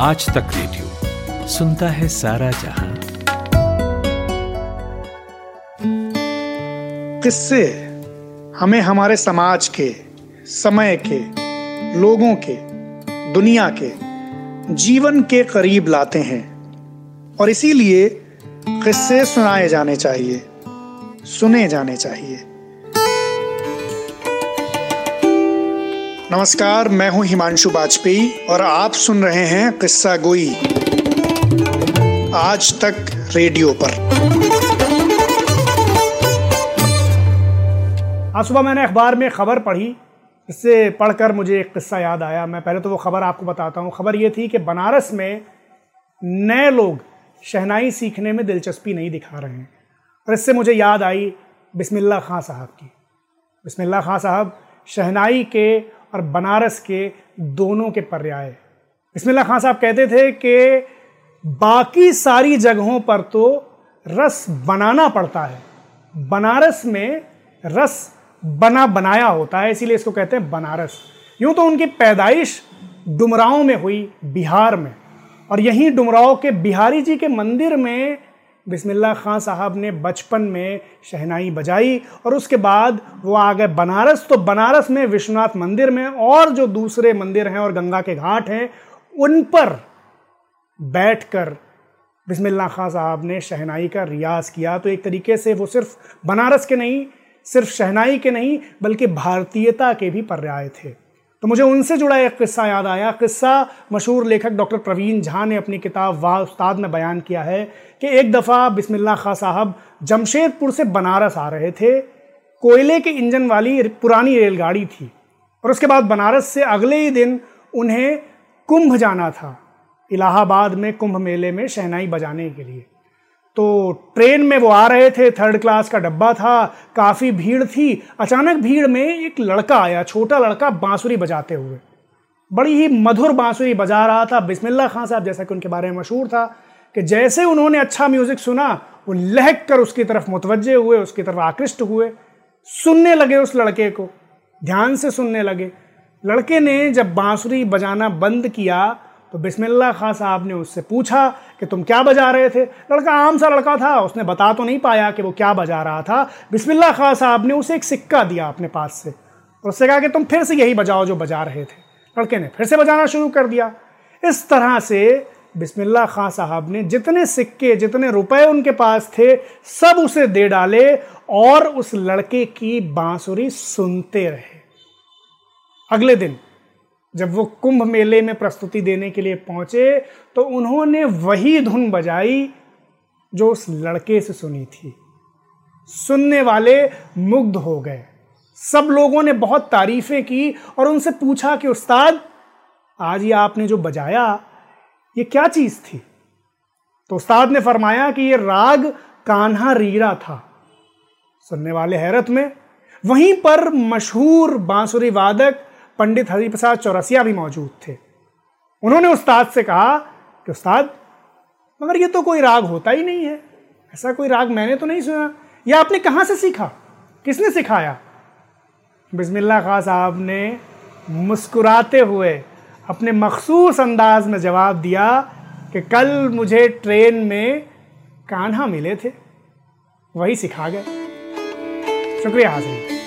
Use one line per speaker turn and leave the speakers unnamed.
आज तक रेडियो सुनता है सारा जहाँ।
किससे? हमें हमारे समाज के, समय के, लोगों के, दुनिया के, जीवन के करीब लाते हैं। और इसीलिए किस्से सुनाए जाने चाहिए, सुने जाने चाहिए। नमस्कार, मैं हूँ हिमांशु वाजपेयी और आप सुन रहे हैं किस्सा गोई। आज तक रेडियो पर। आज सुबह मैंने अखबार में खबर पढ़ी, इससे पढ़कर मुझे एक किस्सा याद आया। मैं पहले तो वो खबर आपको बताता हूँ। खबर ये थी कि बनारस में नए लोग शहनाई सीखने में दिलचस्पी नहीं दिखा रहे हैं। और इससे मुझे याद आई बिस्मिल्ला खां साहब की। बिस्मिल्ला खां साहब, शहनाई के और बनारस के दोनों के पर्याय। बिस्मिल्ला खान साहब कहते थे कि बाकी सारी जगहों पर तो रस बनाना पड़ता है। बनारस में रस बना बनाया होता है, इसीलिए इसको कहते हैं बनारस। यूँ तो उनकी पैदाइश डुमराव में हुई, बिहार में। और यहीं डुमराव के बिहारी जी के मंदिर में बिस्मिल्ला खां साहब ने बचपन में शहनाई बजाई और उसके बाद वो आ गए बनारस। तो बनारस में विश्वनाथ मंदिर में और जो दूसरे मंदिर हैं और गंगा के घाट हैं, उन पर बैठकर बिस्मिल्ला खां साहब ने शहनाई का रियाज किया। तो एक तरीके से वो सिर्फ़ बनारस के नहीं, सिर्फ़ शहनाई के नहीं, बल्कि भारतीयता के भी पर्याय थे। तो मुझे उनसे जुड़ा एक किस्सा याद आया। किस्सा मशहूर लेखक डॉक्टर प्रवीण झा ने अपनी किताब वाह उस्ताद में बयान किया है कि एक दफ़ा बिस्मिल्ला खां साहब जमशेदपुर से बनारस आ रहे थे। कोयले के इंजन वाली पुरानी रेलगाड़ी थी और उसके बाद बनारस से अगले ही दिन उन्हें कुंभ जाना था, इलाहाबाद में कुंभ मेले में शहनाई बजाने के लिए। तो ट्रेन में वो आ रहे थे थर्ड क्लास का डब्बा था, काफ़ी भीड़ थी। अचानक भीड़ में एक लड़का आया, छोटा लड़का बांसुरी बजाते हुए। बड़ी ही मधुर बांसुरी बजा रहा था बिस्मिल्ला खान साहब जैसा कि उनके बारे में मशहूर था कि जैसे उन्होंने अच्छा म्यूज़िक सुना, वो लहक कर उसकी तरफ़ मुतवजे हुए, उसकी तरफ़ आकृष्ट हुए। सुनने लगे उस लड़के को, ध्यान से सुनने लगे। लड़के ने जब बांसुरी बजाना बंद किया तो बिस्मिल्ला खां साहब ने उससे पूछा कि तुम क्या बजा रहे थे? लड़का आम सा लड़का था, उसने बता तो नहीं पाया कि वो क्या बजा रहा था। बिस्मिल्ला खां साहब ने उसे एक सिक्का दिया अपने पास से और उससे कहा कि तुम फिर से यही बजाओ जो बजा रहे थे। लड़के ने फिर से बजाना शुरू कर दिया। इस तरह से बिस्मिल्ला खां साहब ने जितने सिक्के, जितने रुपए उनके पास थे, सब उसे दे डाले और उस लड़के की बांसुरी सुनते रहे। अगले दिन जब वो कुंभ मेले में प्रस्तुति देने के लिए पहुँचे तो उन्होंने वही धुन बजाई जो उस लड़के से सुनी थी। सुनने वाले मुग्ध हो गए। सब लोगों ने बहुत तारीफें की और उनसे पूछा कि, उस्ताद, आज ये आपने जो बजाया, ये क्या चीज़ थी? तो उस्ताद ने फरमाया कि, ये राग कान्हा रीरा था। सुनने वाले हैरत में, वहीं पर मशहूर बांसुरी वादक पंडित हरिप्रसाद चौरसिया भी मौजूद थे। उन्होंने उस्ताद से कहा कि, उस्ताद, मगर ये तो कोई राग होता ही नहीं है। ऐसा कोई राग मैंने तो नहीं सुना। ये आपने कहाँ से सीखा? किसने सिखाया? बिस्मिल्ला खां साहब ने मुस्कुराते हुए अपने मखसूस अंदाज में जवाब दिया कि कल मुझे ट्रेन में कान्हा मिले थे। वही सिखा गए। शुक्रिया हाजिर।